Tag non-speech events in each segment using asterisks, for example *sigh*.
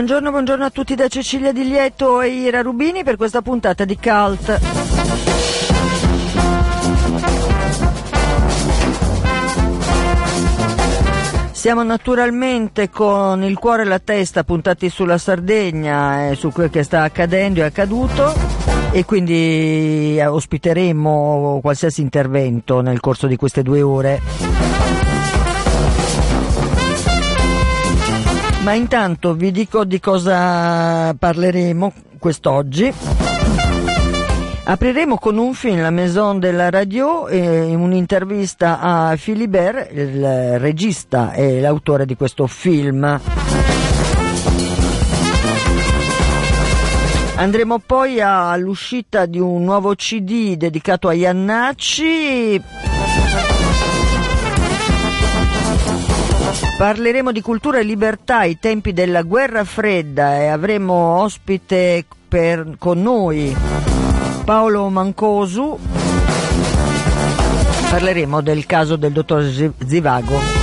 Buongiorno, buongiorno a tutti da Cecilia Di Lieto e Ira Rubini per questa puntata di Cult. Siamo naturalmente con il cuore e la testa puntati sulla Sardegna e su quel che sta accadendo e accaduto e quindi eh, ospiteremo qualsiasi intervento nel corso di queste due ore. Ma intanto vi dico di cosa parleremo quest'oggi. Apriremo con un film, La Maison della Radio, eh, un'intervista a Philibert, il regista e l'autore di questo film. Andremo poi all'uscita di un nuovo CD dedicato a Iannacci. Parleremo di cultura e libertà ai tempi della guerra fredda e avremo ospite per, con noi Paolo Mancosu. Parleremo del caso del dottor Zivago.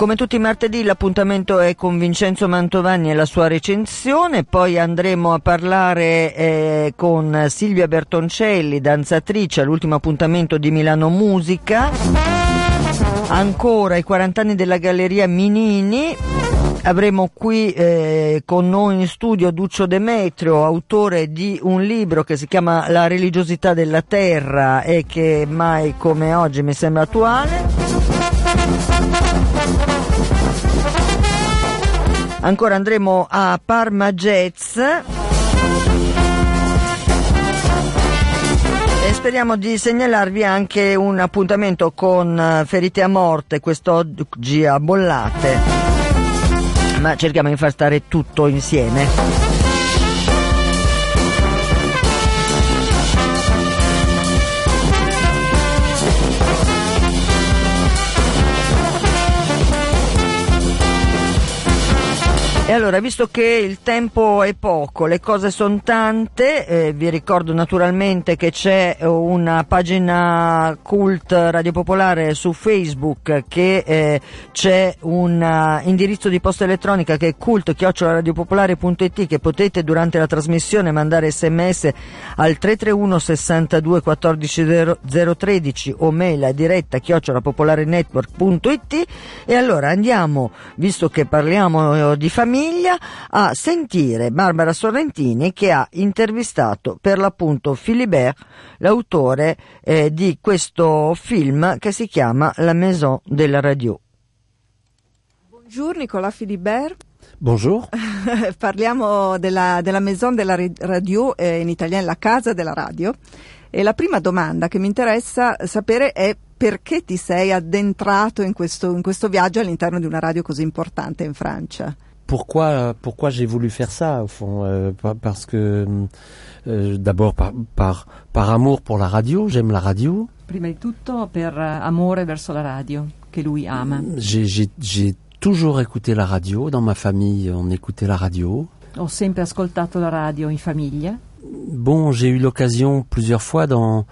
Come tutti i martedì l'appuntamento è con Vincenzo Mantovani e la sua recensione, poi andremo a parlare eh, con Silvia Bertoncelli, danzatrice, all'ultimo appuntamento di Milano Musica, ancora i 40 anni della Galleria Minini, Avremo qui eh, con noi in studio Duccio Demetrio, autore di un libro che si chiama La religiosità della terra e che mai come oggi mi sembra attuale. Ancora andremo a Parma Jazz. E speriamo di segnalarvi anche un appuntamento con eh, Ferite a Morte quest'oggi a Bollate ma cerchiamo di far stare tutto insieme. E allora, visto che il tempo è poco, le cose sono tante, eh, vi ricordo naturalmente che c'è una pagina cult Radio Popolare su Facebook, che eh, c'è un uh, indirizzo di posta elettronica che è cult-radiopopolare.it che potete durante la trasmissione mandare sms al 331 62 14 013 o mail a diretta chiocciolapopolarenetwork.it e allora andiamo, visto che parliamo eh, di famiglia, famiglia a sentire Barbara Sorrentini che ha intervistato per l'appunto Philibert, l'autore eh, di questo film che si chiama La Maison della Radio. Bonjour Nicolas Philibert. Bonjour. *laughs* Parliamo della, della, Maison della Radio, eh, in italiano la casa della radio. E la prima domanda che mi interessa sapere è perché ti sei addentrato in questo, in questo viaggio all'interno di una radio così importante in Francia? Pourquoi pourquoi j'ai voulu faire ça au fond euh, parce que euh, d'abord par, par, par amour pour la radio j'aime la radio. Prima di tutto per amore verso la radio che lui ama. J'ai toujours écouté la radio. Dans ma famille on écoutait la radio. Ho sempre ascoltato la radio in famiglia. Bon j'ai eu l'occasion plusieurs fois dans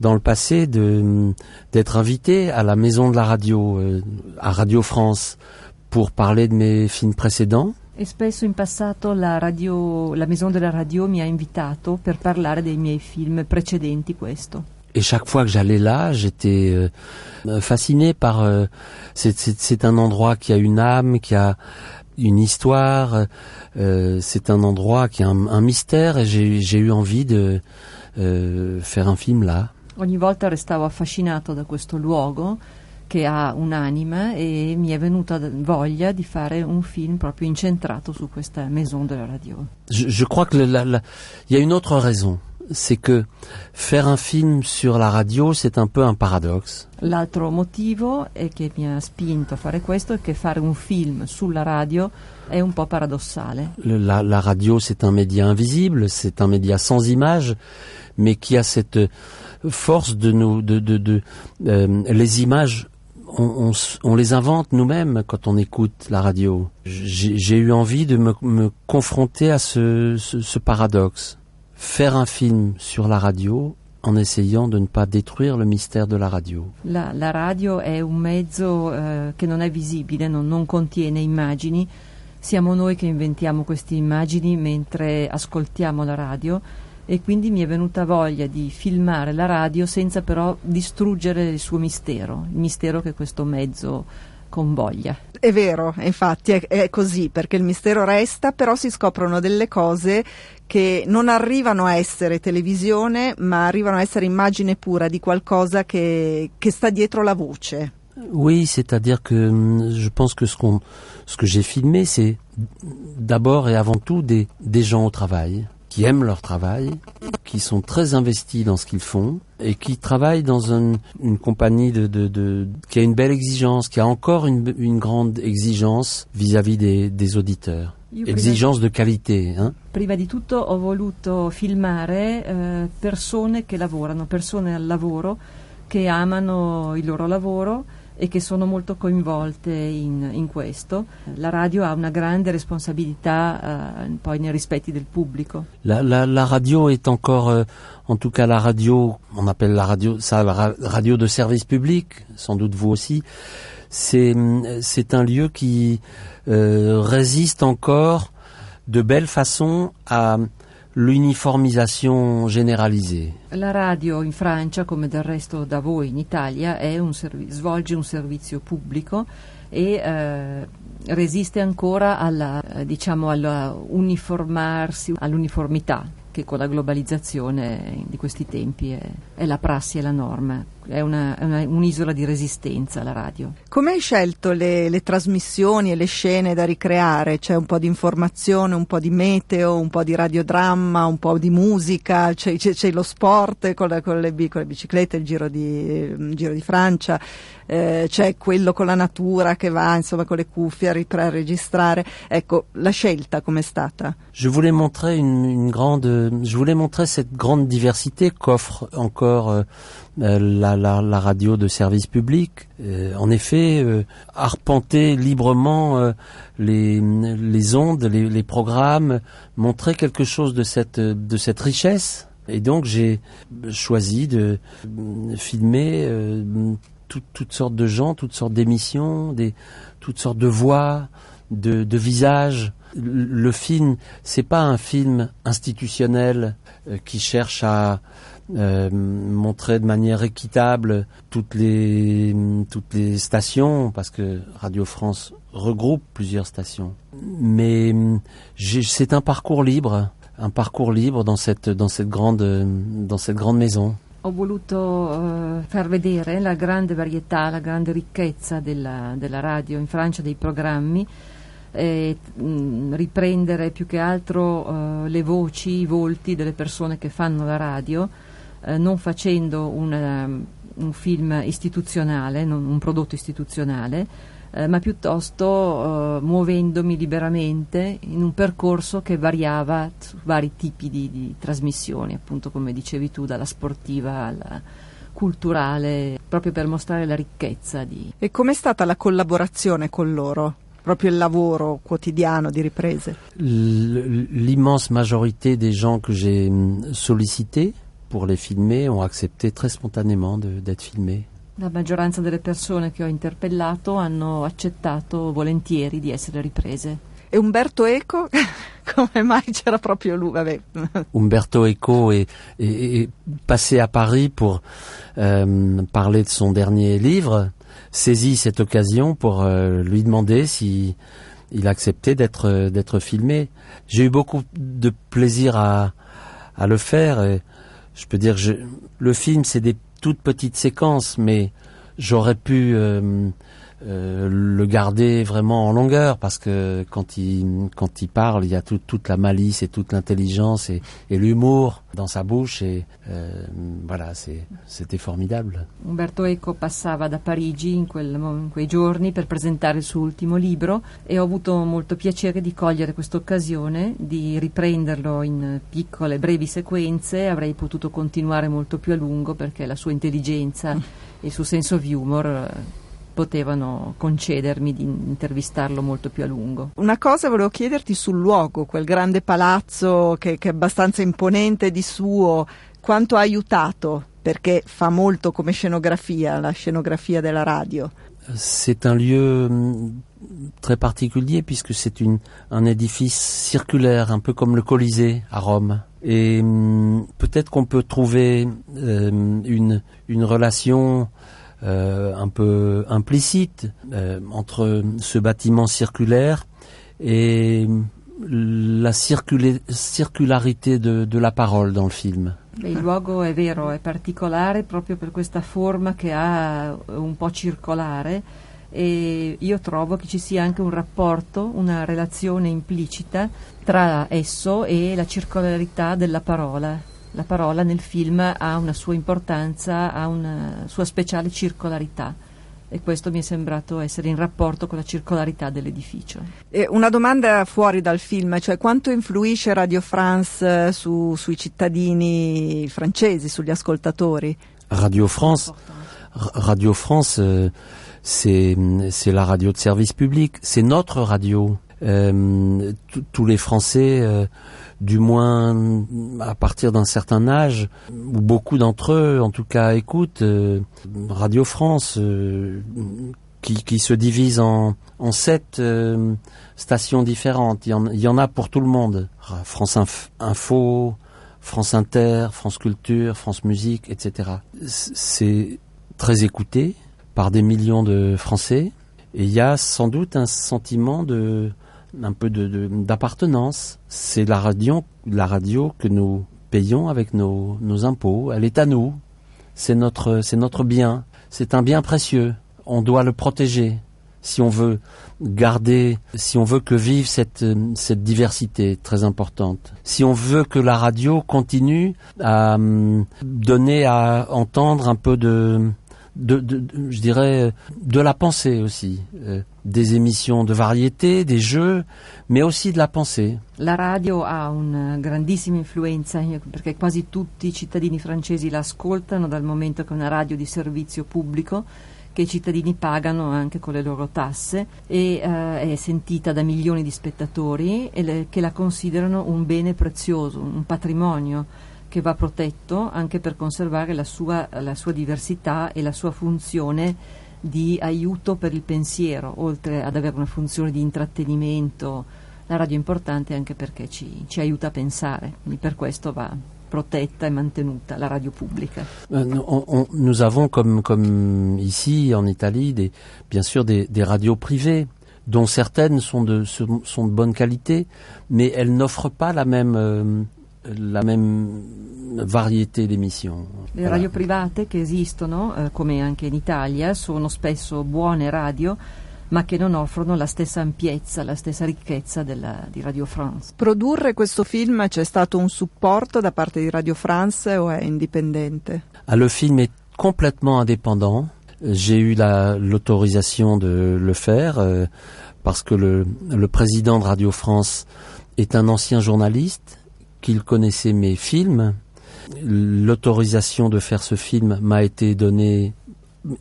dans le passé de d'être invité à la maison de la radio euh, à Radio France pour parler de mes films précédents. E spesso in passato la, radio, la Maison de la Radio mi ha invitato per parlare dei miei film precedenti questo. Et chaque fois que j'allais là, j'étais euh, fasciné par. Euh, c'est un endroit qui a une âme, qui a une histoire. Euh, c'est un endroit qui a un, un mystère et j'ai eu envie de euh, faire un film là. Ogni volta restavo affascinato da questo luogo che ha un'anima e mi è venuta voglia di fare un film proprio incentrato su questa maison de la radio. Je, je crois qu'il y a une autre raison. C'est que faire un film sur la radio, c'est un peu un paradoxe. L'altro motivo è che mi ha spinto a fare questo è che fare un film sulla radio è un po' paradossale. La, la radio, c'est un média invisible, c'est un média sans image, mais qui a cette force de nous, de, de, de euh, les images on, les invente nous-mêmes quand on écoute la radio. J'ai eu envie de me, confronter à ce, paradoxe. Faire un film sur la radio en essayant de ne pas détruire le mystère de la radio. La, radio è un mezzo eh, che non è visibile, non, non contiene immagini. Siamo noi che inventiamo queste immagini mentre ascoltiamo la radio e quindi mi è venuta voglia di filmare la radio senza però distruggere il suo mistero, il mistero che questo mezzo convoglia. È vero, infatti è, è, così, perché il mistero resta, però si scoprono delle cose che non arrivano a essere televisione, ma arrivano a essere immagine pura di qualcosa che, che sta dietro la voce. Oui, c'est-à-dire que hum, je pense que ce, qu'on, ce que j'ai filmé, c'est d'abord et avant tout des, des gens au travail, qui aiment leur travail, qui sont très investis dans ce qu'ils font et qui travaillent dans une, une compagnie de, de, de, qui a une belle exigence, qui a encore une, une grande exigence vis-à-vis des, des auditeurs. Io Exigence de qualité. Hein? Prima di tutto ho voluto filmare eh, persone che lavorano, persone al lavoro che amano il loro lavoro e che sono molto coinvolte in, in questo. La radio ha una grande responsabilità eh, poi nei rispetti del pubblico. La, la, la radio est encore, euh, en tout cas la radio, on appelle la radio, ça la ra- radio de service public, sans doute vous aussi. C'est c'est un lieu qui euh, résiste encore de belle façon à l'uniformisation généralisée. La radio in Francia, come del resto da voi in Italia, un servi- svolge un servizio pubblico e eh, resiste ancora alla, eh, diciamo, alla uniformarsi, all'uniformità che con la globalizzazione di questi tempi è, è la prassi e la norma. È, una, è una, un'isola di resistenza la radio. Come hai scelto le, le, trasmissioni e le scene da ricreare? C'è un po' di informazione, un po' di meteo, un po' di radiodramma, un po' di musica, c'è, c'è, c'è lo sport con, la, con, le, con, le, biciclette, il giro di, il giro di Francia, eh, c'è quello con la natura che va insomma con le cuffie a, ripre- a registrare. Ecco, la scelta com'è stata? Je voulais montrer une, une grande, je voulais montrer cette grande diversité qu'offre encore euh, la, la, la, radio de service public. Euh, en effet, euh, arpenter librement euh, les, les ondes, les, les, programmes, montrer quelque chose de cette, de cette richesse. Et donc j'ai choisi de filmer tout, toutes sortes de gens, toutes sortes d'émissions, des, toutes sortes de voix, de, de visages. Le, film, c'est pas un film institutionnel qui cherche à euh, montrer de manière équitable toutes les toutes les stations parce que Radio France regroupe plusieurs stations. Mais c'est un parcours libre, un parcours libre dans cette dans cette grande dans cette grande maison. Ho voluto uh, far vedere la grande varietà, la grande ricchezza della, della radio in Francia, dei programmi, e, mh, riprendere più che altro uh, le voci, i volti delle persone che fanno la radio, uh, non facendo una, un film istituzionale, non, un prodotto istituzionale, eh, ma piuttosto eh, muovendomi liberamente in un percorso che variava su vari tipi di, di trasmissioni, appunto come dicevi tu, dalla sportiva alla culturale, proprio per mostrare la ricchezza di... E com'è stata la collaborazione con loro? proprio il lavoro quotidiano di riprese L'immense majorité des gens que j'ai sollicités pour les filmer ont accepté très spontanément d'être filmés. La maggioranza delle persone che ho interpellato hanno accettato volentieri di essere riprese. E Umberto Eco? *laughs* Come mai c'era proprio lui? Vabbè. *laughs* Umberto Eco est, est, est, passé à Paris pour euh, parler de son dernier livre, saisit cette occasion pour euh, lui demander si il acceptait d'être d'être filmé. J'ai eu beaucoup de plaisir à, à le faire. Et je peux dire, je, le film, c'est des toutes petites séquences, mais j'aurais pu euh, euh, le garder vraiment en longueur parce que quand il quand il parle, il y a tout, toute la malice et toute l'intelligence et, et l'humour dans sa bouche et euh, voilà, c'était formidable. Umberto Eco passava da Parigi in, quel, in, quei giorni per presentare il suo ultimo libro e ho avuto molto piacere di cogliere questa occasione di riprenderlo in piccole, brevi sequenze. Avrei potuto continuare molto più a lungo perché la sua intelligenza *laughs* e il suo senso di humor potevano concedermi di intervistarlo molto più a lungo. Una cosa volevo chiederti sul luogo, quel grande palazzo che, che è abbastanza imponente di suo, quanto ha aiutato perché fa molto come scenografia, la scenografia della radio. C'est un lieu hum, très particulier puisque c'est une, un édifice circulaire, un peu comme le Colisée à Rome. Et hum, peut-être qu'on peut trouver euh, une, une relation euh, un peu implicite euh, entre ce bâtiment circulaire et la circula- circularité de, de la parole dans le film. Il luogo è vero, è particolare proprio per questa forma che ha un po' circolare e io trovo che ci sia anche un rapporto, una relazione implicita tra esso e la circolarità della parola. La parola nel film ha una sua importanza, ha una sua speciale circolarità e questo mi è sembrato essere in rapporto con la circolarità dell'edificio. E una domanda fuori dal film, cioè quanto influisce Radio France eh, su- sui cittadini francesi, sugli ascoltatori? Radio France, Radio France, euh, c'est c'est la radio de service public, c'est notre radio. Euh, tous- tous les Français, euh, du moins à partir d'un certain âge, ou beaucoup d'entre eux, en tout cas, écoutent euh, Radio France, euh, qui, se divise en, sept euh, stations différentes. Il y, en, a pour tout le monde. France Inf- Info, France Inter, France Culture, France Musique, etc. C'est très écouté par des millions de Français et il y a sans doute un sentiment de un peu d'appartenance. C'est la radio, la radio que nous payons avec nos, nos impôts. Elle est à nous. C'est notre, c'est notre bien. C'est un bien précieux. On doit le protéger si on veut garder, si on veut que vive cette, cette diversité très importante. Si on veut que la radio continue à hum, donner à entendre un peu de, de, de- je dirais, de la pensée aussi. Euh, des émissions de variété, des jeux, mais aussi de la pensée. La radio ha una grandissima influenza perché quasi tutti i cittadini francesi la ascoltano dal momento che è una radio di servizio pubblico che i cittadini pagano anche con le loro tasse e eh, è sentita da milioni di spettatori le- che la considerano un bene prezioso, un patrimonio che va protetto anche per conservare la sua, la sua diversità e la sua funzione di aiuto per il pensiero, oltre ad avere una funzione di intrattenimento. La radio è importante anche perché ci, ci aiuta a pensare, quindi per questo va protetta e mantenuta la radio pubblica. Euh, on- on- nous avons, comme, ici en Italie, des, bien sûr des, des radios privées, dont certaines sont de, sont de bonne qualité, mais elles n'offrent pas la même, euh, la même variété d'émissions. Le Voilà. radio private che esistono, eh, come anche in Italia, sono spesso buone radio, ma che non offrono la stessa ampiezza, la stessa ricchezza della- di Radio France. Produrre questo film c'è stato un supporto da parte di Radio France o è indipendente? Ah, le film est complètement indépendant. J'ai eu la- l'autorisation de le faire euh, parce que le, le président de Radio France est un ancien journaliste, qu'il connaissait mes films. L'autorisation de faire ce film m'a été donnée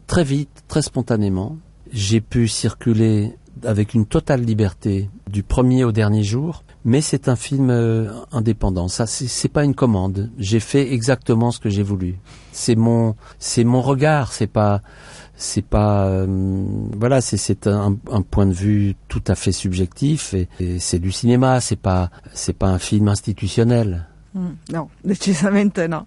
très vite, très spontanément. J'ai pu circuler avec une totale liberté du premier au dernier jour, mais c'est un film euh, indépendant. Ça, c'est pas une commande. J'ai fait exactement ce que j'ai voulu. C'est mon, c'est mon regard. C'est pas, c'est pas, euh, voilà, c'est c'est un, un point de vue tout à fait subjectif et, et c'est du cinéma. C'est pas, c'est pas un film institutionnel. Mm, no, *laughs* decisamente no.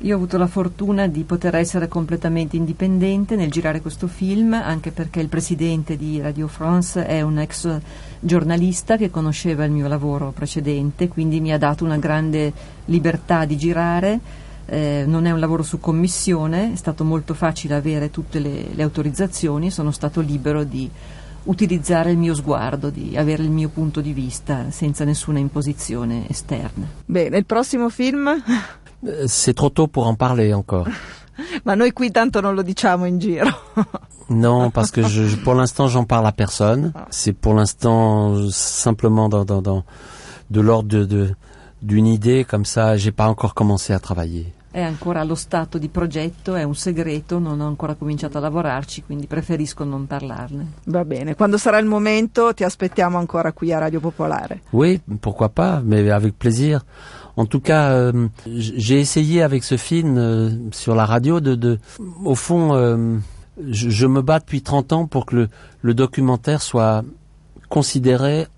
Io ho avuto la fortuna di poter essere completamente indipendente nel girare questo film, anche perché il presidente di Radio France è un ex giornalista che conosceva il mio lavoro precedente, quindi mi ha dato una grande libertà di girare. Eh, non è un lavoro su commissione, è stato molto facile avere tutte le, le autorizzazioni, sono stato libero di utilizzare il mio sguardo, di avere il mio punto di vista senza nessuna imposizione esterna. Bene, il prossimo film? Euh, C'est trop tôt pour en parler encore. Ma noi qui tanto non lo diciamo in giro. Non, parce que je, je- pour l'instant, j'en parle à personne. C'est pour l'instant euh, simplement dans, dans, dans- de l'ordre de, de- d'une idée comme ça. J'ai pas encore commencé à travailler. è ancora allo stato di progetto, è un segreto, non ho ancora cominciato a lavorarci, quindi preferisco non parlarne. Va bene, quando sarà il momento ti aspettiamo ancora qui a Radio Popolare. Oui, pourquoi pas, mais avec plaisir. En tout cas, euh, j'ai essayé avec ce film euh, sur la radio de, de au fond, euh, je, je, me bats depuis 30 ans pour que le, le documentaire soit considéré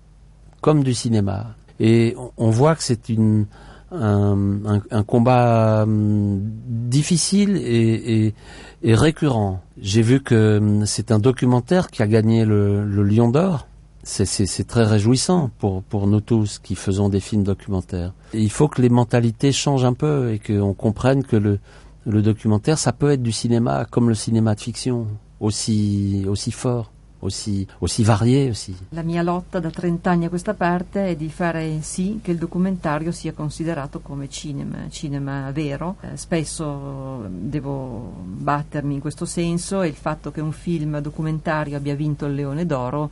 comme du cinéma. Et on, voit que c'est une un, un, combat um, difficile et, et, et récurrent. J'ai vu que um, c'est un documentaire qui a gagné le, le Lion d'Or. C'est très réjouissant pour, pour nous tous qui faisons des films documentaires. Il faut que les mentalités changent un peu et qu'on comprenne que le, le documentaire, ça peut être du cinéma comme le cinéma de fiction, aussi, aussi fort. Aussi, aussi varié aussi. La mia lotta da 30 anni a questa parte è di fare sì che il documentario sia considerato come cinema, cinema vero. Eh, spesso devo battermi in questo senso e il fatto che un film documentario abbia vinto il Leone d'Oro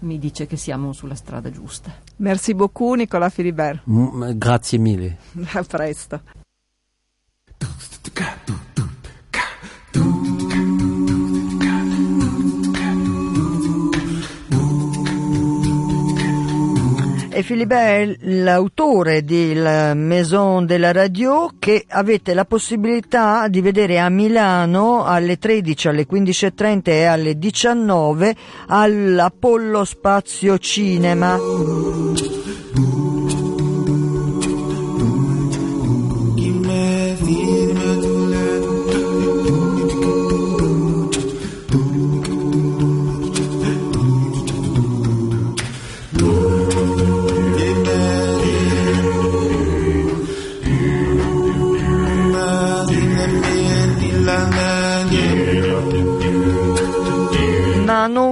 mi dice che siamo sulla strada giusta. Merci beaucoup Nicola Filibert. M- grazie mille. A presto. E Philibert è l'autore del Maison de la Radio che avete la possibilità di vedere a Milano alle 13, alle 15.30 e alle 19 all'Apollo Spazio Cinema.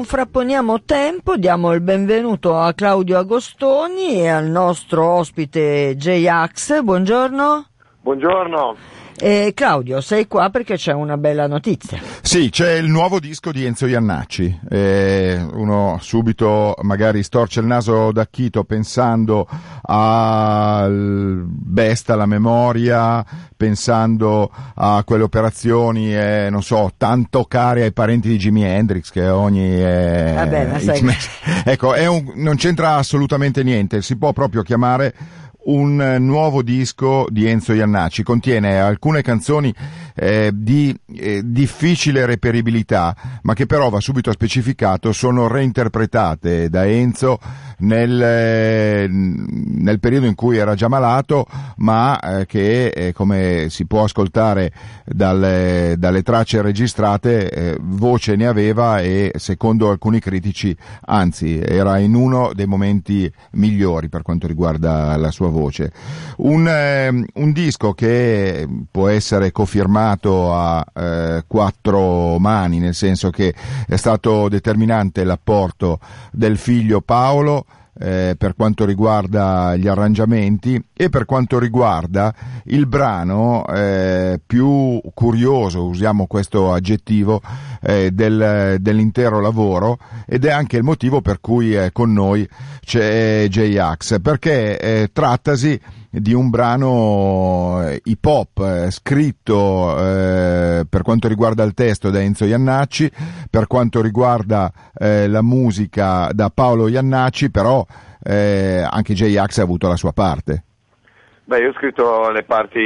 Frapponiamo tempo, diamo il benvenuto a Claudio Agostoni e al nostro ospite J-Ax. Buongiorno. Buongiorno. Eh, Claudio, sei qua perché c'è una bella notizia. Sì, c'è il nuovo disco di Enzo Iannacci. Eh, uno subito magari storce il naso da chito pensando al Besta, alla memoria, pensando a quelle operazioni, eh, non so, tanto care ai parenti di Jimi Hendrix che ogni... Eh, Vabbè, sai... *laughs* ecco, un, non c'entra assolutamente niente, si può proprio chiamare un nuovo disco di Enzo Iannacci, contiene alcune canzoni eh, di eh, difficile reperibilità, ma che però va subito specificato, sono reinterpretate da Enzo nel, eh, nel periodo in cui era già malato, ma eh, che eh, come si può ascoltare dalle, dalle tracce registrate, voce ne aveva e secondo alcuni critici, anzi, era in uno dei momenti migliori per quanto riguarda la sua voce. Un, un disco che può essere cofirmato a quattro mani, nel senso che è stato determinante l'apporto del figlio Paolo, eh, per quanto riguarda gli arrangiamenti e per quanto riguarda il brano eh, più curioso, usiamo questo aggettivo, eh, del, dell'intero lavoro ed è anche il motivo per cui è con noi c'è J-Ax, perché eh, trattasi di un brano hip hop eh, scritto eh, per quanto riguarda il testo da Enzo Iannacci, per quanto riguarda eh, la musica da Paolo Iannacci, però eh, anche J-Ax ha avuto la sua parte. Beh, io ho scritto le parti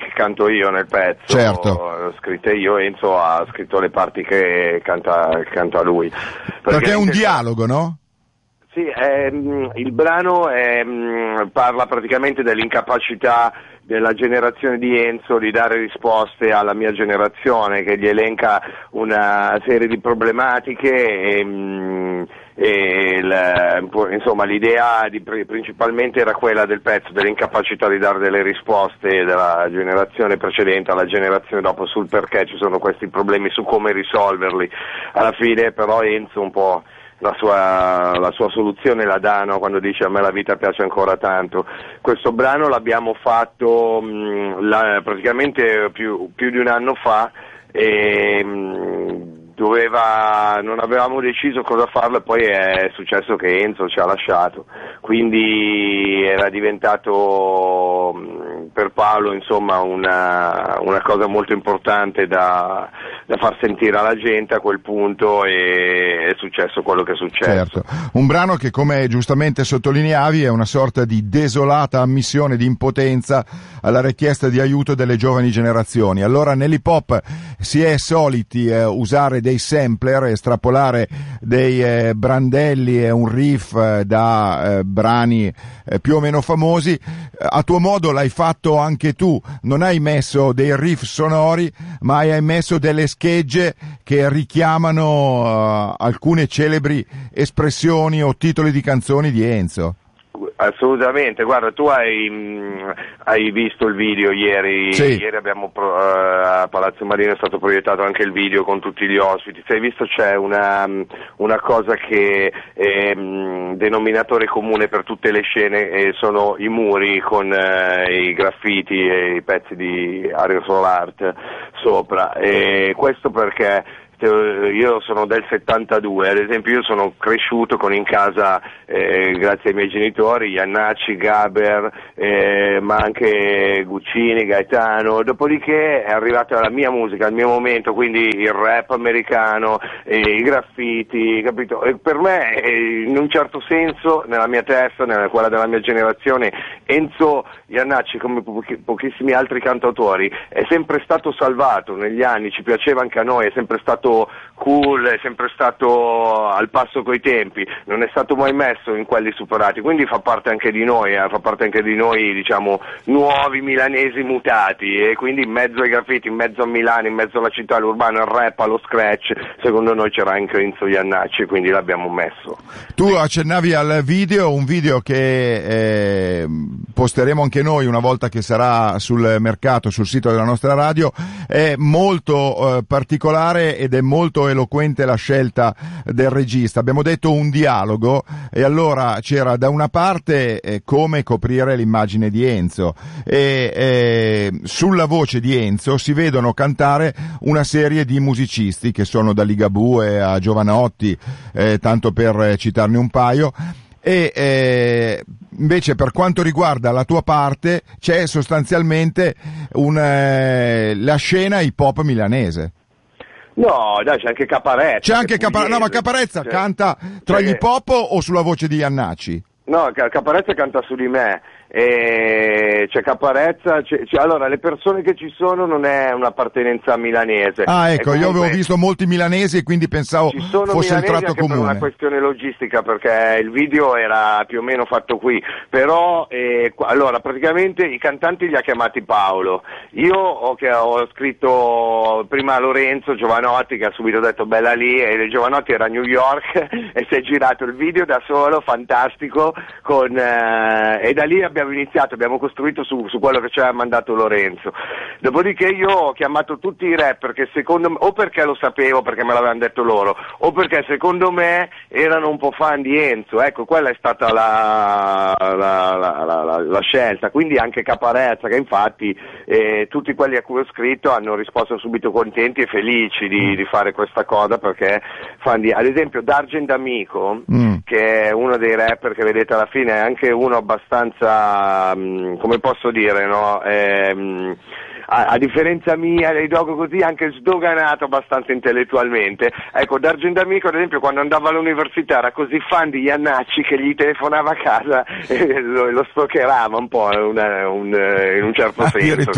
che canto io nel pezzo, certo. ho scritte io, Enzo ha scritto le parti che canta, che canta lui. Perché è un dialogo, no? Sì, ehm, il brano ehm, parla praticamente dell'incapacità della generazione di Enzo di dare risposte alla mia generazione che gli elenca una serie di problematiche e, e il, insomma l'idea di, principalmente era quella del pezzo dell'incapacità di dare delle risposte della generazione precedente alla generazione dopo sul perché ci sono questi problemi su come risolverli. Alla fine però Enzo un po' la sua, la sua, soluzione la dà no? quando dice a me la vita piace ancora tanto. Questo brano l'abbiamo fatto mh, la, praticamente più, più, di un anno fa e mh, doveva, non avevamo deciso cosa farlo e poi è successo che Enzo ci ha lasciato, quindi era diventato mm, per Paolo insomma, una, una, cosa molto importante da, da, far sentire alla gente a quel punto e è successo quello che è successo. Certo. Un brano che come giustamente sottolineavi è una sorta di desolata ammissione di impotenza alla richiesta di aiuto delle giovani generazioni. Allora nell'hip hop si è soliti eh, usare dei sampler, estrapolare dei eh, brandelli e un riff eh, da eh, brani eh, più o meno famosi. A tuo modo l'hai fatto anche tu, non hai messo dei riff sonori, ma hai messo delle schegge che richiamano uh, alcune celebri espressioni o titoli di canzoni di Enzo. Assolutamente, guarda, tu hai, mh, hai, visto il video ieri, sì. ieri abbiamo uh, a Palazzo Marino è stato proiettato anche il video con tutti gli ospiti, se hai visto c'è una, una cosa che è mh, denominatore comune per tutte le scene e sono i muri con uh, i graffiti e i pezzi di aerosol art sopra, e questo perché io sono del 72, ad esempio io sono cresciuto con in casa, eh, grazie ai miei genitori, Iannacci, Gaber, eh, ma anche Guccini, Gaetano, dopodiché è arrivata la mia musica, il mio momento, quindi il rap americano, eh, i graffiti, capito? E per me, eh, in un certo senso, nella mia testa, nella quella della mia generazione, Enzo Iannacci, come pochi, pochissimi altri cantautori, è sempre stato salvato negli anni, ci piaceva anche a noi, è sempre stato stato cool, è sempre stato al passo coi tempi, non è stato mai messo in quelli superati, quindi fa parte anche di noi, eh, fa parte anche di noi diciamo nuovi milanesi mutati e quindi in mezzo ai graffiti, in mezzo a Milano, in mezzo alla città, all'urbano, al rap, allo scratch, secondo noi c'era anche Enzo Iannacci quindi l'abbiamo messo. Tu accennavi al video, un video che eh, posteremo anche noi una volta che sarà sul mercato, sul sito della nostra radio, è molto eh, particolare ed è molto eloquente la scelta del regista. Abbiamo detto un dialogo e allora c'era da una parte eh, come coprire l'immagine di Enzo e eh, sulla voce di Enzo si vedono cantare una serie di musicisti che sono da Ligabue a Giovanotti, eh, tanto per citarne un paio e eh, invece per quanto riguarda la tua parte c'è sostanzialmente un, eh, la scena hip hop milanese. No, dai, c'è anche Caparezza. C'è anche Caparezza, no, ma Caparezza cioè, canta tra cioè, gli hip hop o sulla voce di Iannacci? No, Caparezza canta su di me e c'è Caparezza, c'è, c'è, allora le persone che ci sono non è un'appartenenza milanese. Ah ecco, comunque, io avevo visto molti milanesi e quindi pensavo fosse il tratto comune. per una questione logistica perché il video era più o meno fatto qui, però eh, allora praticamente i cantanti li ha chiamati Paolo, io ho, ho scritto prima Lorenzo Giovanotti che ha subito detto bella lì e Giovanotti era a New York *laughs* e si è girato il video da solo, fantastico, con, eh, e da lì abbiamo abbiamo iniziato, abbiamo costruito su, su, quello che ci ha mandato Lorenzo. Dopodiché io ho chiamato tutti i rapper che secondo me, o perché lo sapevo, perché me l'avevano detto loro, o perché secondo me erano un po' fan di Enzo, ecco, quella è stata la, la, la, la scelta. Quindi anche Caparezza, che infatti eh, tutti quelli a cui ho scritto hanno risposto subito contenti e felici di, di fare questa cosa perché fan di, ad esempio D'Argent Amico, mm. che è uno dei rapper che vedete alla fine, è anche uno abbastanza Mm, come posso dire, no? eh, a, a, differenza mia dei dogo così anche sdoganato abbastanza intellettualmente. Ecco, D'Argento Amico ad esempio quando andava all'università era così fan di Iannacci che gli telefonava a casa *laughs* e lo, lo stalkerava un po' una, un, in un certo senso.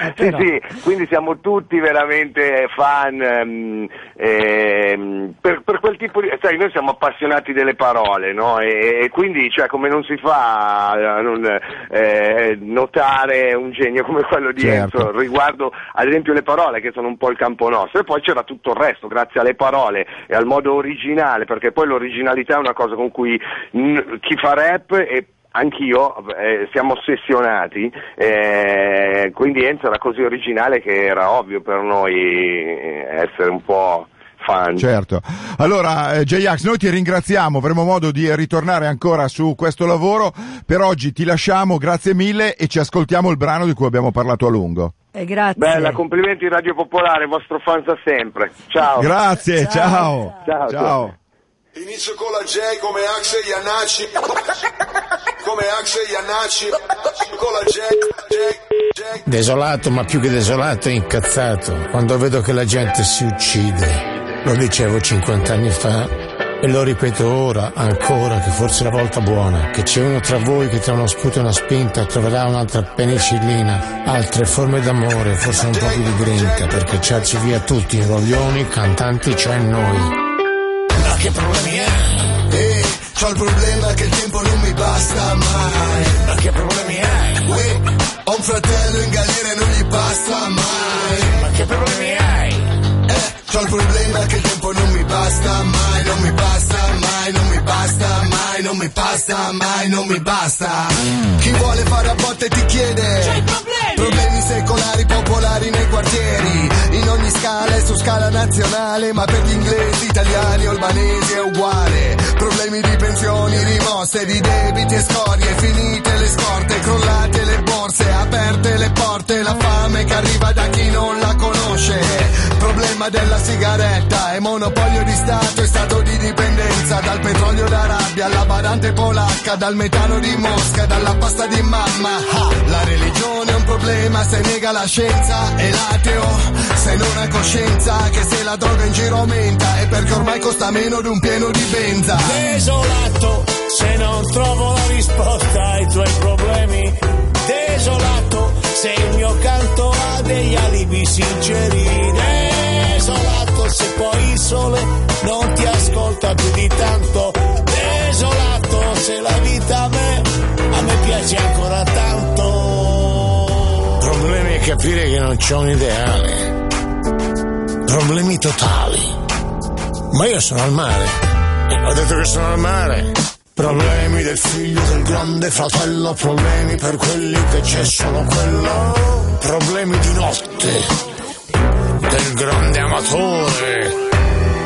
Eh, sì, sì, quindi siamo tutti veramente fan um, eh, per, per, quel tipo di... sai, noi siamo appassionati delle parole, no? E, e quindi cioè, come non si fa a non eh, notare un genio come quello di certo. Enzo certo. riguardo ad esempio le parole che sono un po' il campo nostro e poi c'era tutto il resto grazie alle parole e al modo originale perché poi l'originalità è una cosa con cui mh, chi fa rap e anch'io eh, siamo ossessionati, eh, quindi Enzo era così originale che era ovvio per noi eh, essere un po' fan. Certo. Allora, eh, J-Ax, noi ti ringraziamo, avremo modo di ritornare ancora su questo lavoro. Per oggi ti lasciamo, grazie mille e ci ascoltiamo il brano di cui abbiamo parlato a lungo. E grazie. Bella, complimenti Radio Popolare, vostro fan da sempre. Ciao. Grazie, ciao. Ciao. Ciao. Inizio con la J come Axel Iannacci Come Axel Iannacci Con la J, J, J Desolato, ma più che desolato, incazzato, quando vedo che la gente si uccide. Lo dicevo 50 anni fa e lo ripeto ora, ancora, che forse è la volta buona, che c'è uno tra voi che tra uno sputo e una spinta troverà un'altra penicillina, altre forme d'amore, forse un po' più di grinta, per cacciarci via tutti i roglioni, cantanti, cioè noi. Ma che problemi hai? Eh, c'ho il problema che il tempo non mi basta mai Ma che problemi hai? Uè, ho un fratello in galera e non gli basta mai Ma che problemi hai? C'ho il problema che il tempo non mi basta mai, non mi basta mai, non mi basta mai, non mi basta mai, non mi basta. Chi vuole fare a botte ti chiede. C'hai problemi? Problemi secolari, popolari nei quartieri, in ogni scala e su scala nazionale, ma per gli inglesi, italiani o albanesi è uguale. Problemi di pensioni rimosse, di debiti e scorie, finite le scorte, crollate borse, aperte le porte, la fame che arriva da chi non la conosce. Problema della sigaretta è monopolio di Stato e stato di dipendenza dal petrolio d'Arabia alla badante polacca, dal metano di Mosca, dalla pasta di mamma. Ah, la religione è un problema se nega la scienza e l'ateo se non ha coscienza che se la droga in giro aumenta è perché ormai costa meno di un pieno di benza. Desolato se non trovo la risposta ai tuoi problemi. Desolato se il mio canto ha degli alibi sinceri. Desolato se poi il sole non ti ascolta più di tanto. Desolato se la vita a me, a me piace ancora tanto. Problemi è capire che non c'ho un ideale. Problemi totali. Ma io sono al mare. Eh, Ho detto che sono al mare. Problemi del figlio del grande fratello, problemi per quelli che c'è solo quello. Problemi di notte, del grande amatore.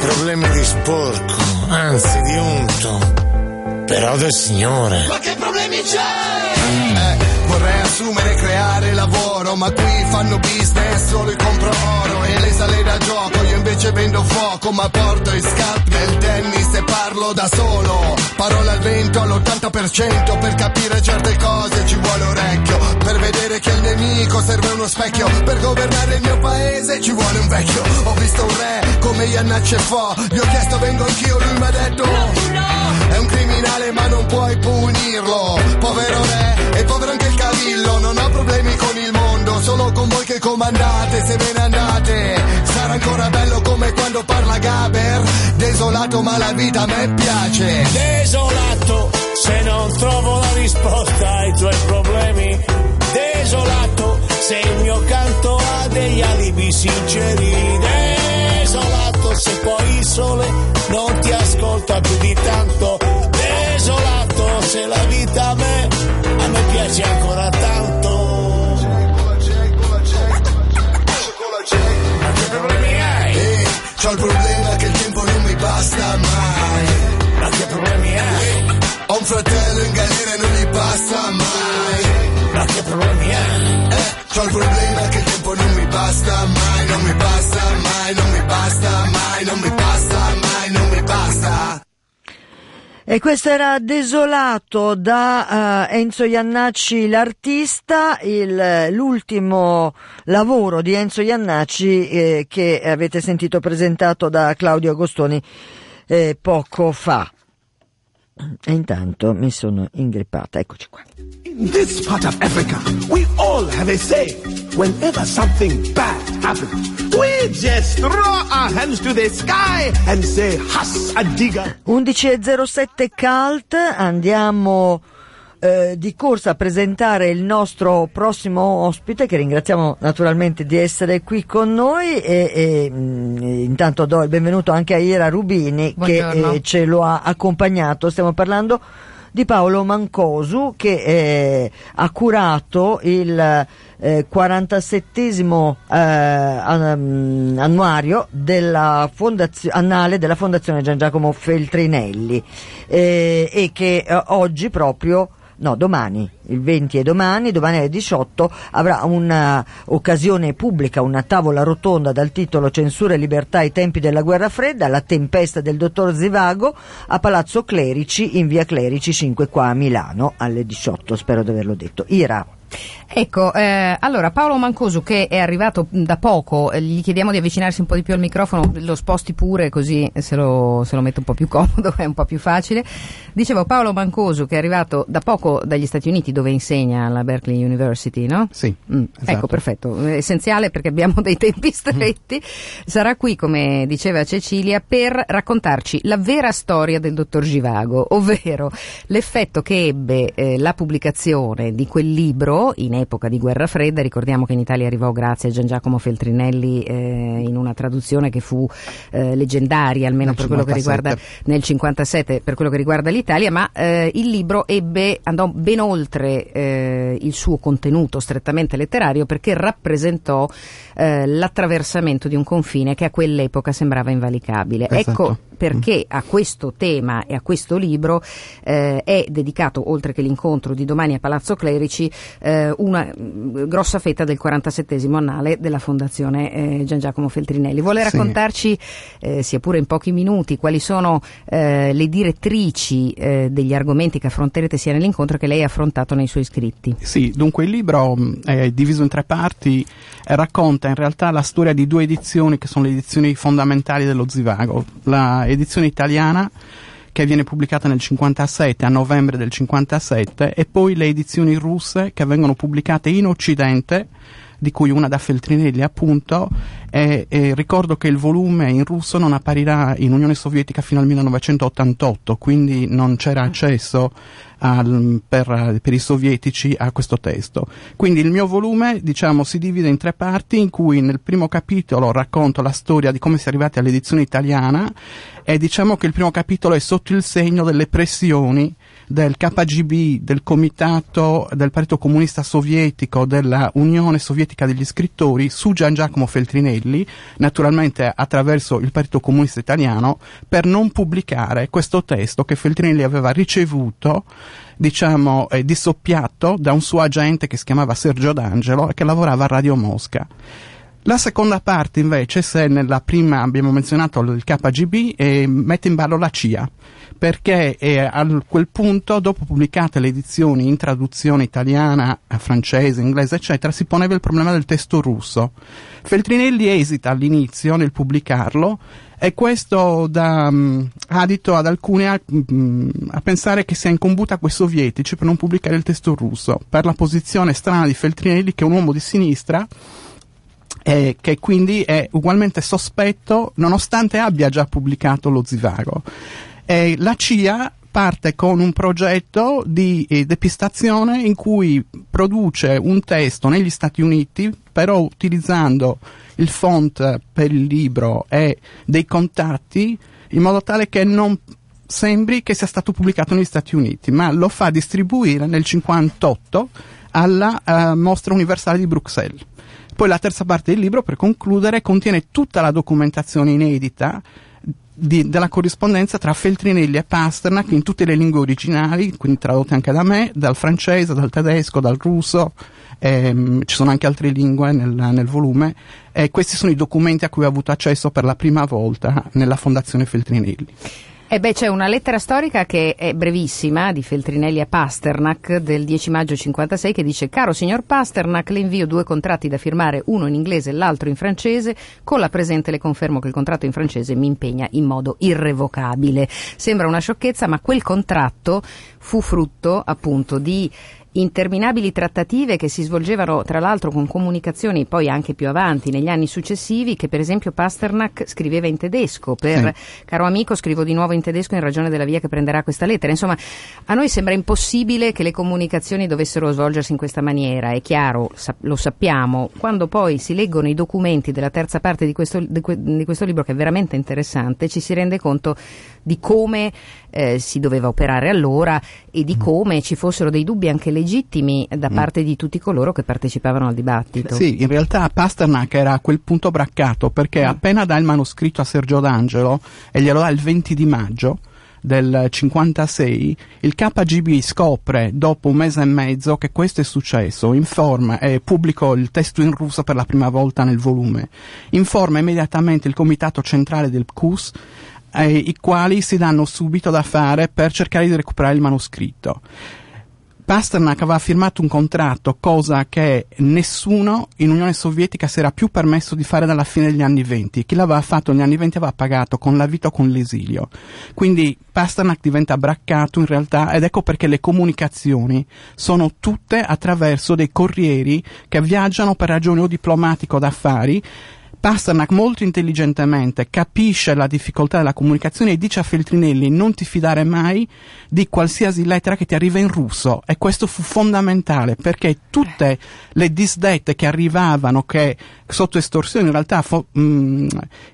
Problemi di sporco, anzi di unto, però del Signore. Ma che problemi c'è? Eh, vorrei assumere e creare lavoro, ma qui fanno business solo il compro oro e le sale da gioco. Io invece vendo fuoco, ma porto i scarp nel tennis e parlo da solo. Parola al vento all'80% per capire certe cose ci vuole orecchio. Per vedere che il nemico serve uno specchio. Per governare il mio paese ci vuole un vecchio. Ho visto un re come Iannacci e Fo. Gli ho chiesto vengo anch'io, lui mi ha detto. È un criminale ma non puoi punirlo Povero re e povero anche il cavillo Non ho problemi con il mondo Solo con voi che comandate Se ve ne andate Sarà ancora bello come quando parla Gaber Desolato ma la vita a me piace Desolato se non trovo la risposta ai tuoi problemi. Desolato se il mio canto ha degli alibi sinceri. Desolato se poi il sole non ti ascolta più di tanto. Desolato se la vita a me, a me C'ho il problema che il tempo non mi basta mai Ma che problemi hai? Ho un fratello in galera e non gli basta mai Ma che problemi hai? Eh, c'ho il problema che il tempo non mi basta mai, E questo era Desolato da eh, Enzo Iannacci l'artista, il- l'ultimo lavoro di Enzo Iannacci eh, che avete sentito presentato da Claudio Agostoni eh, poco fa. E intanto mi sono ingrippata, eccoci qua. In this part of Africa, we all have a say. Whenever something bad happens, we just throw our hands to the sky and say, Has a digger. 11.07 Cult, andiamo eh, di corsa a presentare il nostro prossimo ospite che ringraziamo naturalmente di essere qui con noi e, e, mh, intanto do il benvenuto anche a Ira Rubini Buongiorno. che eh, ce lo ha accompagnato. Stiamo parlando di Paolo Mancosu che eh, ha curato il eh, 47esimo eh, an- annuario della annale della Fondazione Gian Giacomo Feltrinelli eh, e che eh, oggi proprio no, domani, il 20 è domani, domani alle 18 avrà un'occasione pubblica, una tavola rotonda dal titolo Censura e libertà ai tempi della guerra fredda, la tempesta del dottor Zivago a Palazzo Clerici in via Clerici 5 qua a Milano alle 18, spero di averlo detto. Ira. Ecco, eh, allora Paolo Mancosu che è arrivato da poco, eh, gli chiediamo di avvicinarsi un po' di più al microfono, lo sposti pure così se lo, se lo mette un po' più *laughs* comodo, è un po' più facile. Dicevo Paolo Mancosu che è arrivato da poco dagli Stati Uniti dove insegna alla Berkeley University, no? Sì. Mm, esatto. Ecco, perfetto, è essenziale perché abbiamo *laughs* dei tempi stretti. Sarà qui, come diceva Cecilia, per raccontarci la vera storia del dottor Givago, ovvero l'effetto che ebbe eh, la pubblicazione di quel libro in epoca di guerra fredda. Ricordiamo che in Italia arrivò grazie a Gian Giacomo Feltrinelli eh, in una traduzione che fu eh, leggendaria, almeno Nel per quello che 57. riguarda nel 57 per quello che riguarda l'Italia, ma eh, il libro ebbe, andò ben oltre eh, il suo contenuto strettamente letterario perché rappresentò eh, l'attraversamento di un confine che a quell'epoca sembrava invalicabile. Esatto. Ecco perché a questo tema e a questo libro eh, è dedicato, oltre che l'incontro di domani a Palazzo Clerici, eh, una mh, grossa fetta del 47 annale della Fondazione eh, Gian Giacomo Feltrinelli. Vuole Sì. raccontarci, eh, sia pure in pochi minuti, quali sono eh, le direttrici eh, degli argomenti che affronterete sia nell'incontro che lei ha affrontato nei suoi scritti? Sì, dunque il libro mh, è diviso in tre parti racconta in realtà la storia di due edizioni che sono le edizioni fondamentali dello Zivago. La edizione italiana che viene pubblicata nel 57, a novembre del 57, e poi le edizioni russe che vengono pubblicate in Occidente, di cui una da Feltrinelli appunto, e, e ricordo che il volume in russo non apparirà in Unione Sovietica fino al 1988, quindi non c'era accesso al- per, per i sovietici a questo testo. Quindi il mio volume, diciamo, si divide in tre parti in cui nel primo capitolo racconto la storia di come si è arrivati all'edizione italiana e diciamo che il primo capitolo è sotto il segno delle pressioni del KGB, del Comitato del Partito Comunista Sovietico, della Unione Sovietica degli Scrittori su Gian Giacomo Feltrinelli, naturalmente attraverso il Partito Comunista Italiano, per non pubblicare questo testo che Feltrinelli aveva ricevuto diciamo, eh, di soppiatto da un suo agente che si chiamava Sergio D'Angelo e che lavorava a Radio Mosca. La seconda parte invece, se nella prima abbiamo menzionato il KGB, eh, mette in ballo la CIA, perché eh, a quel punto, dopo pubblicate le edizioni in traduzione italiana, eh, francese, inglese, eccetera, si poneva il problema del testo russo. Feltrinelli esita all'inizio nel pubblicarlo e questo dà mh, adito ad alcuni a, mh, a pensare che sia incombuta coi sovietici per non pubblicare il testo russo, per la posizione strana di Feltrinelli che è un uomo di sinistra eh, che quindi è ugualmente sospetto nonostante abbia già pubblicato lo Zivago. Eh, la CIA parte con un progetto di eh, depistazione in cui produce un testo negli Stati Uniti, però utilizzando il font per il libro e dei contatti in modo tale che non sembri che sia stato pubblicato negli Stati Uniti, ma lo fa distribuire nel 58 alla eh, Mostra Universale di Bruxelles. Poi la terza parte del libro, per concludere, contiene tutta la documentazione inedita di- della corrispondenza tra Feltrinelli e Pasternak in tutte le lingue originali, quindi tradotte anche da me, dal francese, dal tedesco, dal russo, ehm, ci sono anche altre lingue nel, nel volume, e questi sono i documenti a cui ho avuto accesso per la prima volta nella Fondazione Feltrinelli. E beh, c'è una lettera storica che è brevissima di Feltrinelli a Pasternak del 10 maggio 56 che dice Caro signor Pasternak, le invio due contratti da firmare, uno in inglese e l'altro in francese. Con la presente le confermo che il contratto in francese mi impegna in modo irrevocabile. Sembra una sciocchezza, ma quel contratto fu frutto appunto di interminabili trattative che si svolgevano tra l'altro con comunicazioni poi anche più avanti negli anni successivi che per esempio Pasternak scriveva in tedesco. Per caro amico scrivo di nuovo in tedesco in ragione della via che prenderà questa lettera. Insomma a noi sembra impossibile che le comunicazioni dovessero svolgersi in questa maniera è chiaro lo sappiamo. Quando poi si leggono i documenti della terza parte di questo, di que- di questo libro che è veramente interessante ci si rende conto di come eh, si doveva operare allora e di come ci fossero dei dubbi anche legittimi da parte di tutti coloro che partecipavano al dibattito. Sì, in realtà Pasternak era a quel punto braccato perché appena dà il manoscritto a Sergio D'Angelo e glielo dà il 20 di maggio, del 56, il KGB scopre dopo un mese e mezzo che questo è successo, informa e pubblico il testo in russo per la prima volta nel volume, informa immediatamente il comitato centrale del PQS eh, i quali si danno subito da fare per cercare di recuperare il manoscritto. Pasternak aveva firmato un contratto, cosa che nessuno in Unione Sovietica si era più permesso di fare dalla fine degli anni venti. Chi l'aveva fatto negli anni venti aveva pagato con la vita o con l'esilio. Quindi Pasternak diventa braccato in realtà ed ecco perché le comunicazioni sono tutte attraverso dei corrieri che viaggiano per ragioni o diplomatiche o d'affari Pasternak molto intelligentemente capisce la difficoltà della comunicazione e dice a Feltrinelli non ti fidare mai di qualsiasi lettera che ti arriva in russo e questo fu fondamentale perché tutte le disdette che arrivavano che sotto estorsione in realtà fo- mh,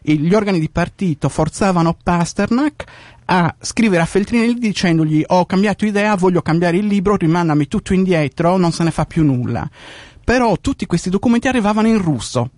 gli organi di partito forzavano Pasternak a scrivere a Feltrinelli dicendogli ho cambiato idea, voglio cambiare il libro, rimandami tutto indietro, non se ne fa più nulla. Però tutti questi documenti arrivavano in russo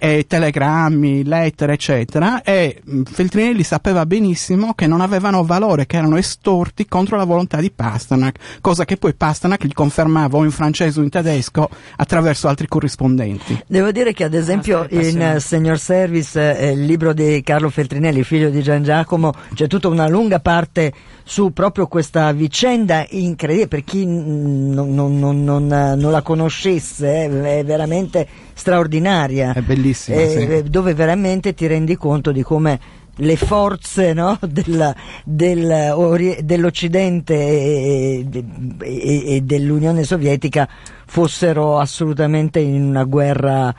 eh, telegrammi, lettere, eccetera, e mh, Feltrinelli sapeva benissimo che non avevano valore, che erano estorti contro la volontà di Pasternak, cosa che poi Pasternak gli confermava o in francese o in tedesco attraverso altri corrispondenti. Devo dire che ad esempio in Senior Service, eh, il libro di Carlo Feltrinelli, figlio di Gian Giacomo, c'è tutta una lunga parte su proprio questa vicenda incredibile, per chi non, non, non, non la conoscesse, eh, è veramente straordinaria. È bellissima. Eh, sì. Dove veramente ti rendi conto di come le forze no, *laughs* della, del, dell'Occidente e, e, e, dell'Unione Sovietica fossero assolutamente in una guerra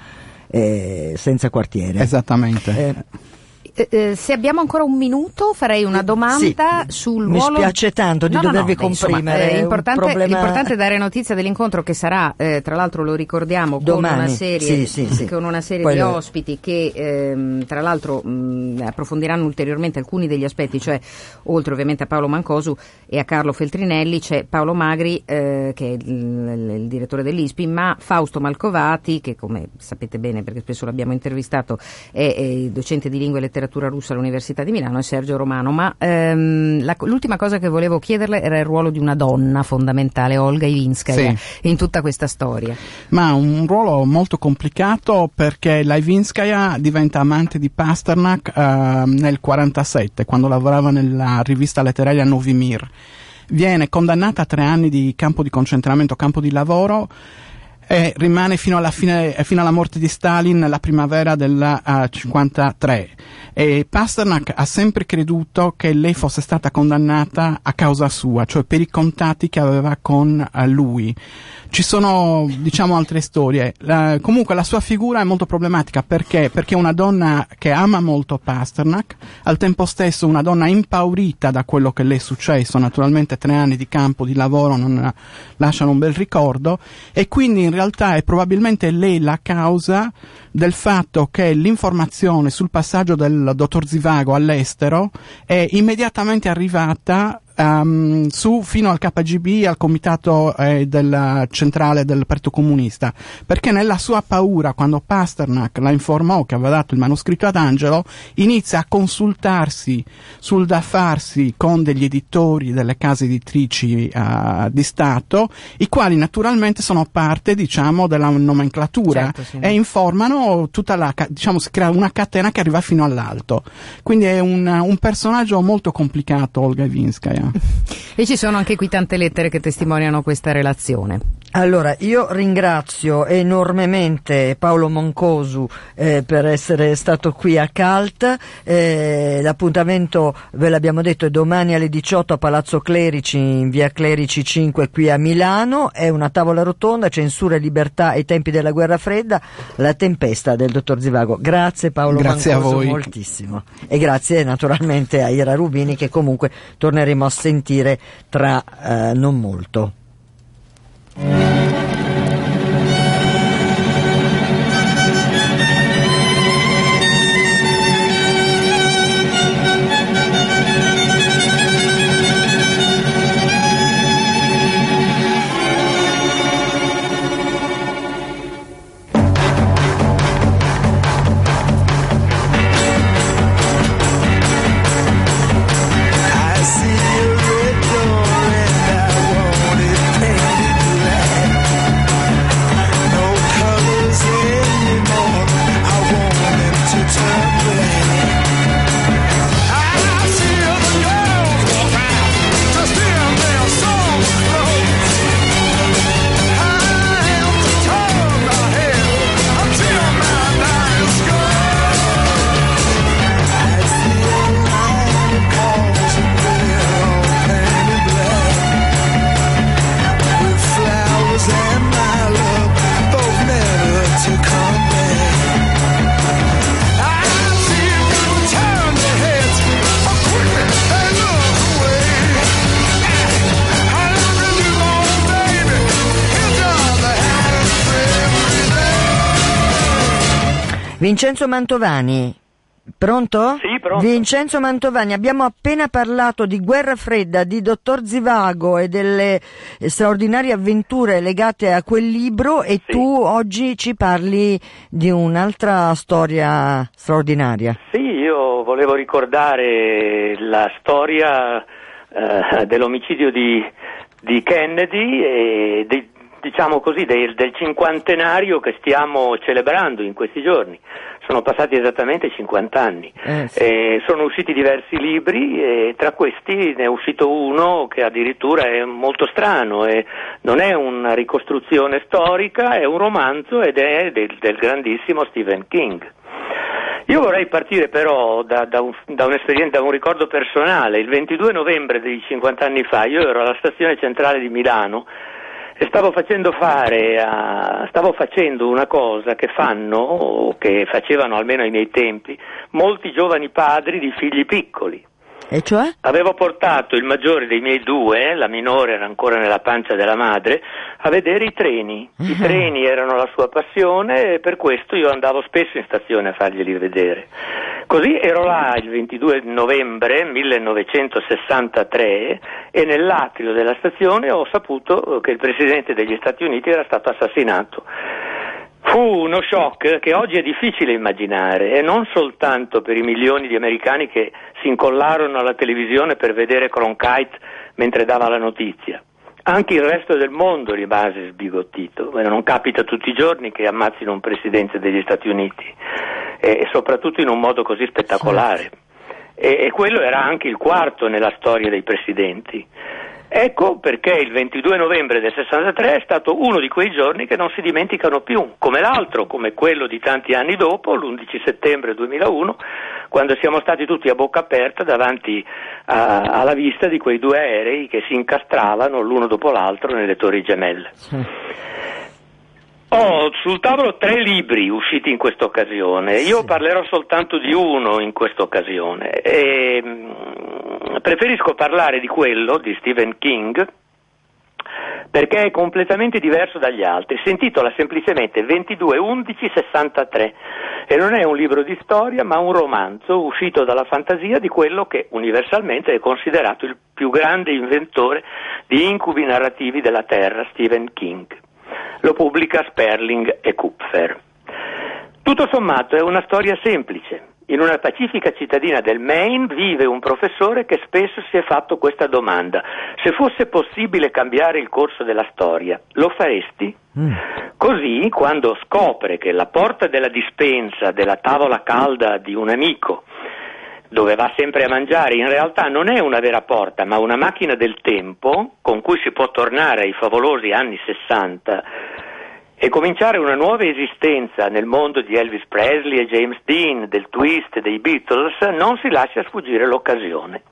eh, senza quartiere. Esattamente. Eh, eh, eh, se abbiamo ancora un minuto farei una domanda sì, sul mi ruolo... Mi spiace tanto di no, dovervi no, no, comprimere. Insomma, è importante, problema... l'importante è dare notizia dell'incontro che sarà, eh, tra l'altro lo ricordiamo, Domani. con una serie, sì, sì, con una serie di lo... ospiti che ehm, tra l'altro mh, approfondiranno ulteriormente alcuni degli aspetti, cioè oltre ovviamente a Paolo Mancosu e a Carlo Feltrinelli c'è Paolo Magri eh, che è il, il, il direttore dell'ISPI, ma Fausto Malcovati che come sapete bene perché spesso l'abbiamo intervistato è, è docente di lingua e letteratura russa all'Università di Milano e Sergio Romano, ma ehm, la, l'ultima cosa che volevo chiederle era il ruolo di una donna fondamentale, Olga Ivinskaya, sì. in tutta questa storia. Ma un ruolo molto complicato perché la Ivinskaya diventa amante di Pasternak eh, nel 1947, quando lavorava nella rivista letteraria Novi Mir. Viene condannata a tre anni di campo di concentramento, campo di lavoro e rimane fino alla, fine, fino alla morte di Stalin la primavera del uh, 53. E Pasternak ha sempre creduto che lei fosse stata condannata a causa sua, cioè per i contatti che aveva con uh, lui. Ci sono, diciamo, altre storie. La, comunque la sua figura è molto problematica perché? Perché è una donna che ama molto Pasternak, al tempo stesso una donna impaurita da quello che le è successo, naturalmente tre anni di campo di lavoro non lasciano un bel ricordo e quindi in realtà è probabilmente lei la causa del fatto che l'informazione sul passaggio del dottor Zivago all'estero è immediatamente arrivata um, su fino al KGB, al comitato eh, del, centrale del Partito Comunista, perché nella sua paura, quando Pasternak la informò che aveva dato il manoscritto ad Angelo, inizia a consultarsi sul da farsi con degli editori delle case editrici uh, di Stato, i quali naturalmente sono parte, diciamo, della nomenclatura certo, sì. e informano tutta la, diciamo, si crea una catena che arriva fino all'alto. Quindi è un, un personaggio molto complicato, Olga Ivinskaya. E ci sono anche qui tante lettere che testimoniano questa relazione. Allora, io ringrazio enormemente Paolo Moncosu eh, per essere stato qui a Calt. Eh, l'appuntamento, ve l'abbiamo detto, è domani alle 18 a Palazzo Clerici, in via Clerici 5 qui a Milano. È una tavola rotonda, censura e libertà ai tempi della guerra fredda, la tempesta del dottor Zivago. Grazie Paolo grazie voi. moltissimo. E grazie naturalmente a Ira Rubini che comunque torneremo a sentire tra eh, non molto. I Vincenzo Mantovani. Pronto? Sì, pronto. Vincenzo Mantovani, abbiamo appena parlato di Guerra Fredda, di Dottor Zivago e delle straordinarie avventure legate a quel libro e Sì. tu oggi ci parli di un'altra storia straordinaria. Sì, io volevo ricordare la storia eh, dell'omicidio di, di Kennedy e di- diciamo così del, del cinquantenario che stiamo celebrando in questi giorni. Sono passati esattamente 50 anni. Eh, sì. Eh, sono usciti diversi libri e tra questi ne è uscito uno che addirittura è molto strano, e non è una ricostruzione storica, è un romanzo ed è del, del grandissimo Stephen King. Io vorrei partire però da, da un, da un'esperienza, da un ricordo personale. Il 22 novembre di 50 anni fa io ero alla stazione centrale di Milano stavo facendo fare, a- stavo facendo una cosa che fanno, o che facevano almeno ai miei tempi, molti giovani padri di figli piccoli. E cioè? Avevo portato il maggiore dei miei due, la minore era ancora nella pancia della madre, a vedere i treni. I Ah. treni erano la sua passione e per questo io andavo spesso in stazione a farglieli vedere. Così ero là il 22 novembre 1963 e nell'atrio della stazione ho saputo che il presidente degli Stati Uniti era stato assassinato. Fu uno shock che oggi è difficile immaginare e non soltanto per i milioni di americani che si incollarono alla televisione per vedere Cronkite mentre dava la notizia. Anche il resto del mondo rimase sbigottito. Non capita tutti i giorni che ammazzino un presidente degli Stati Uniti e, soprattutto in un modo così spettacolare. E quello era anche il quarto nella storia dei presidenti. Ecco perché il 22 novembre del 63 è stato uno di quei giorni che non si dimenticano più, come l'altro, come quello di tanti anni dopo, l'11 settembre 2001, quando siamo stati tutti a bocca aperta davanti a- alla vista di quei due aerei che si incastravano l'uno dopo l'altro nelle torri gemelle. Ho sul tavolo tre libri usciti in questa occasione. Io parlerò soltanto di uno in questa occasione. E, mm, preferisco parlare di quello di Stephen King perché è completamente diverso dagli altri. Si intitola semplicemente 22-11-63 e non è un libro di storia ma un romanzo uscito dalla fantasia di quello che universalmente è considerato il più grande inventore di incubi narrativi della Terra, Stephen King. Lo pubblica Sperling e Kupfer. Tutto sommato è una storia semplice. In una pacifica cittadina del Maine vive un professore che spesso si è fatto questa domanda. Se fosse possibile cambiare il corso della storia, lo faresti? Così, quando scopre che la porta della dispensa della tavola calda di un amico, dove va sempre a mangiare, in realtà non è una vera porta, ma una macchina del tempo con cui si può tornare ai favolosi anni 60 e cominciare una nuova esistenza nel mondo di Elvis Presley e James Dean, del twist dei Beatles, non si lascia sfuggire l'occasione.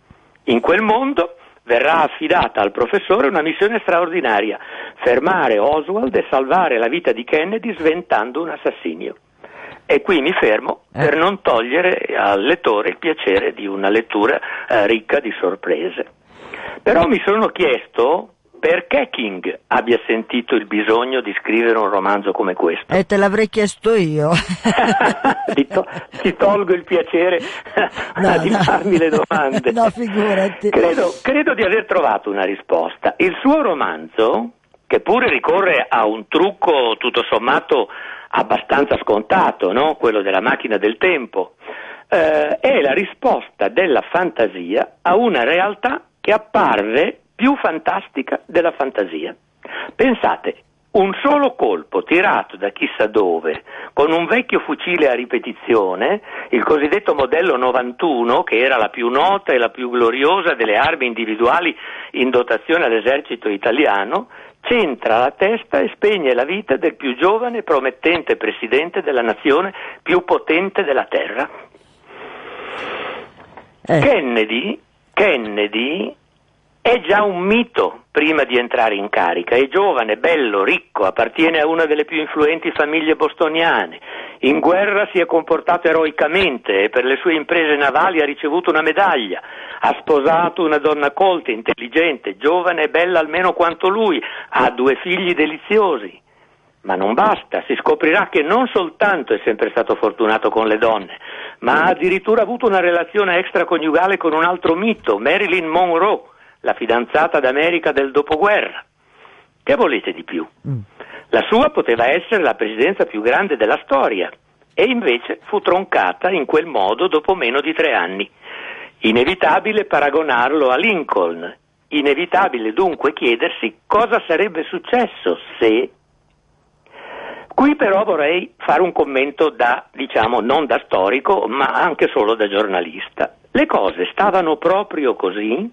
In quel mondo verrà affidata al professore una missione straordinaria, fermare Oswald e salvare la vita di Kennedy sventando un assassinio. E qui mi fermo per non togliere al lettore il piacere di una lettura eh, ricca di sorprese. Però mi sono chiesto perché King abbia sentito il bisogno di scrivere un romanzo come questo. E te l'avrei chiesto io. *laughs* ti, to- ti tolgo il piacere *laughs* No, *laughs* di no. farmi le domande. No, figurati. Credo, credo di aver trovato una risposta. Il suo romanzo, che pure ricorre a un trucco tutto sommato abbastanza scontato, no? quello della macchina del tempo, eh, è la risposta della fantasia a una realtà che apparve più fantastica della fantasia. Pensate, un solo colpo tirato da chissà dove, con un vecchio fucile a ripetizione, il cosiddetto modello 91, che era la più nota e la più gloriosa delle armi individuali in dotazione all'esercito italiano, centra la testa e spegne la vita del più giovane e promettente presidente della nazione più potente della terra. Kennedy, Kennedy è già un mito prima di entrare in carica, è giovane, bello, ricco, appartiene a una delle più influenti famiglie bostoniane, in guerra si è comportato eroicamente e per le sue imprese navali ha ricevuto una medaglia, ha sposato una donna colta, intelligente, giovane e bella almeno quanto lui, ha due figli deliziosi. Ma non basta, si scoprirà che non soltanto è sempre stato fortunato con le donne, ma ha addirittura avuto una relazione extraconiugale con un altro mito, Marilyn Monroe, la fidanzata d'America del dopoguerra. Che volete di più? La sua poteva essere la presidenza più grande della storia e invece fu troncata in quel modo dopo meno di tre anni. Inevitabile paragonarlo a Lincoln, inevitabile dunque chiedersi cosa sarebbe successo se... Qui però vorrei fare un commento da, diciamo, non da storico, ma anche solo da giornalista. Le cose stavano proprio così?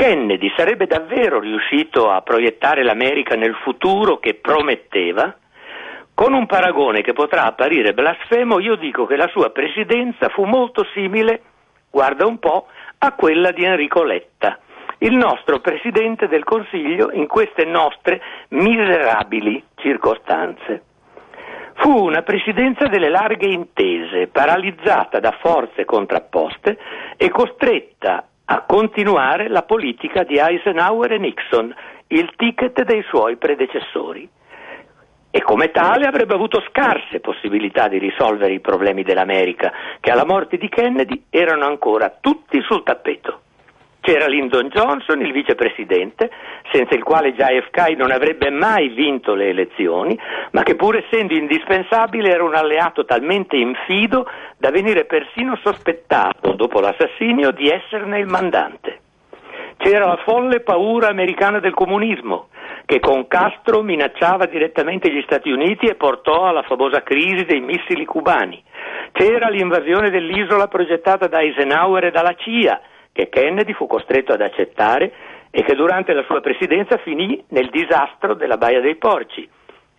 Kennedy sarebbe davvero riuscito a proiettare l'America nel futuro che prometteva? Con un paragone che potrà apparire blasfemo, io dico che la sua presidenza fu molto simile, guarda un po', a quella di Enrico Letta, il nostro Presidente del Consiglio in queste nostre miserabili circostanze. Fu una presidenza delle larghe intese, paralizzata da forze contrapposte e costretta a continuare la politica di Eisenhower e Nixon, il ticket dei suoi predecessori. E come tale avrebbe avuto scarse possibilità di risolvere i problemi dell'America, che alla morte di Kennedy erano ancora tutti sul tappeto. C'era Lyndon Johnson, il vicepresidente, senza il quale JFK non avrebbe mai vinto le elezioni, ma che pur essendo indispensabile era un alleato talmente infido da venire persino sospettato, dopo l'assassinio, di esserne il mandante. C'era la folle paura americana del comunismo, che con Castro minacciava direttamente gli Stati Uniti e portò alla famosa crisi dei missili cubani. C'era l'invasione dell'isola progettata da Eisenhower e dalla CIA, che Kennedy fu costretto ad accettare e che durante la sua presidenza finì nel disastro della Baia dei Porci.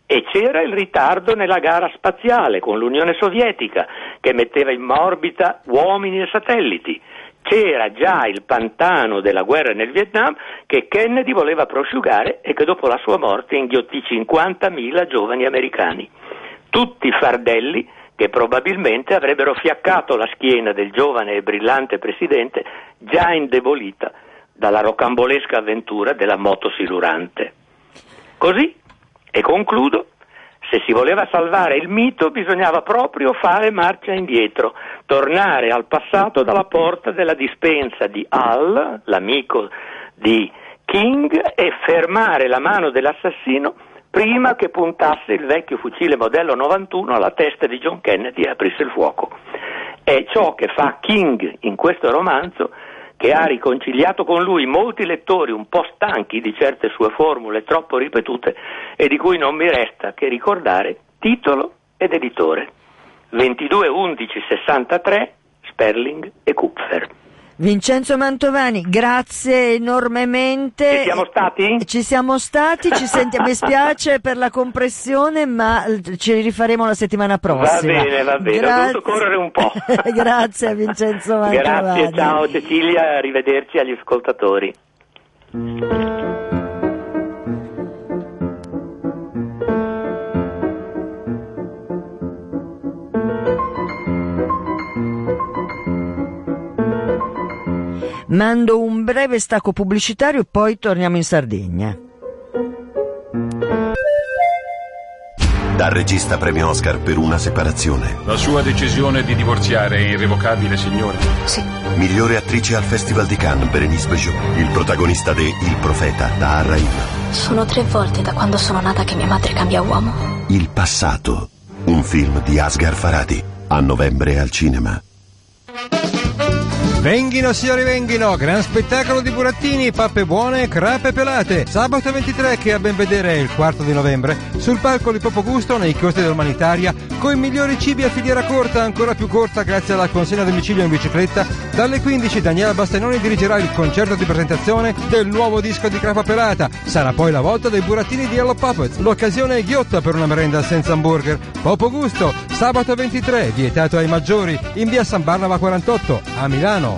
E c'era il ritardo nella gara spaziale con l'Unione Sovietica, che metteva in orbita uomini e satelliti. C'era già il pantano della guerra nel Vietnam che Kennedy voleva prosciugare e che dopo la sua morte inghiottì 50.000 giovani americani. Tutti fardelli che probabilmente avrebbero fiaccato la schiena del giovane e brillante presidente già indebolita dalla rocambolesca avventura della moto silurante. Così, e concludo, se si voleva salvare il mito bisognava proprio fare marcia indietro, tornare al passato dalla porta della dispensa di Al, l'amico di King, e fermare la mano dell'assassino prima che puntasse il vecchio fucile modello 91 alla testa di John Kennedy e aprisse il fuoco. È ciò che fa King in questo romanzo che ha riconciliato con lui molti lettori un po' stanchi di certe sue formule troppo ripetute e di cui non mi resta che ricordare titolo ed editore. 22 11 63 Sperling e Kupfer. Vincenzo Mantovani, grazie enormemente. Ci siamo stati? Ci siamo stati, ci sentiamo. Mi spiace per la compressione, ma ci rifaremo la settimana prossima. Va bene, va bene, grazie. ho dovuto correre un po'. *laughs* grazie a Vincenzo Mantovani. Grazie, ciao Cecilia, arrivederci agli ascoltatori. Mando un breve stacco pubblicitario e poi torniamo in Sardegna. Dal regista premio Oscar per una separazione. La sua decisione di divorziare è irrevocabile, signore? Sì. Migliore attrice al Festival di Cannes, Berenice Bejo. Il protagonista de Il Profeta, da Arrain. Sono tre volte da quando sono nata che mia madre cambia uomo. Il passato. Un film di Asghar Faradi. A novembre al cinema. Venghino signori venghino, gran spettacolo di burattini, pappe buone, crape pelate. Sabato 23 che a ben vedere il quarto di novembre, sul palco di Popo Gusto nei costi dell'umanitaria, con i migliori cibi a filiera corta, ancora più corta grazie alla consegna a domicilio in bicicletta. Dalle 15 Daniela Bastianoni dirigerà il concerto di presentazione del nuovo disco di crapa pelata. Sarà poi la volta dei burattini di Yellow Puppets. L'occasione è ghiotta per una merenda senza hamburger. Popo Gusto, sabato 23, vietato ai maggiori, in via San Barnaba 48, a Milano.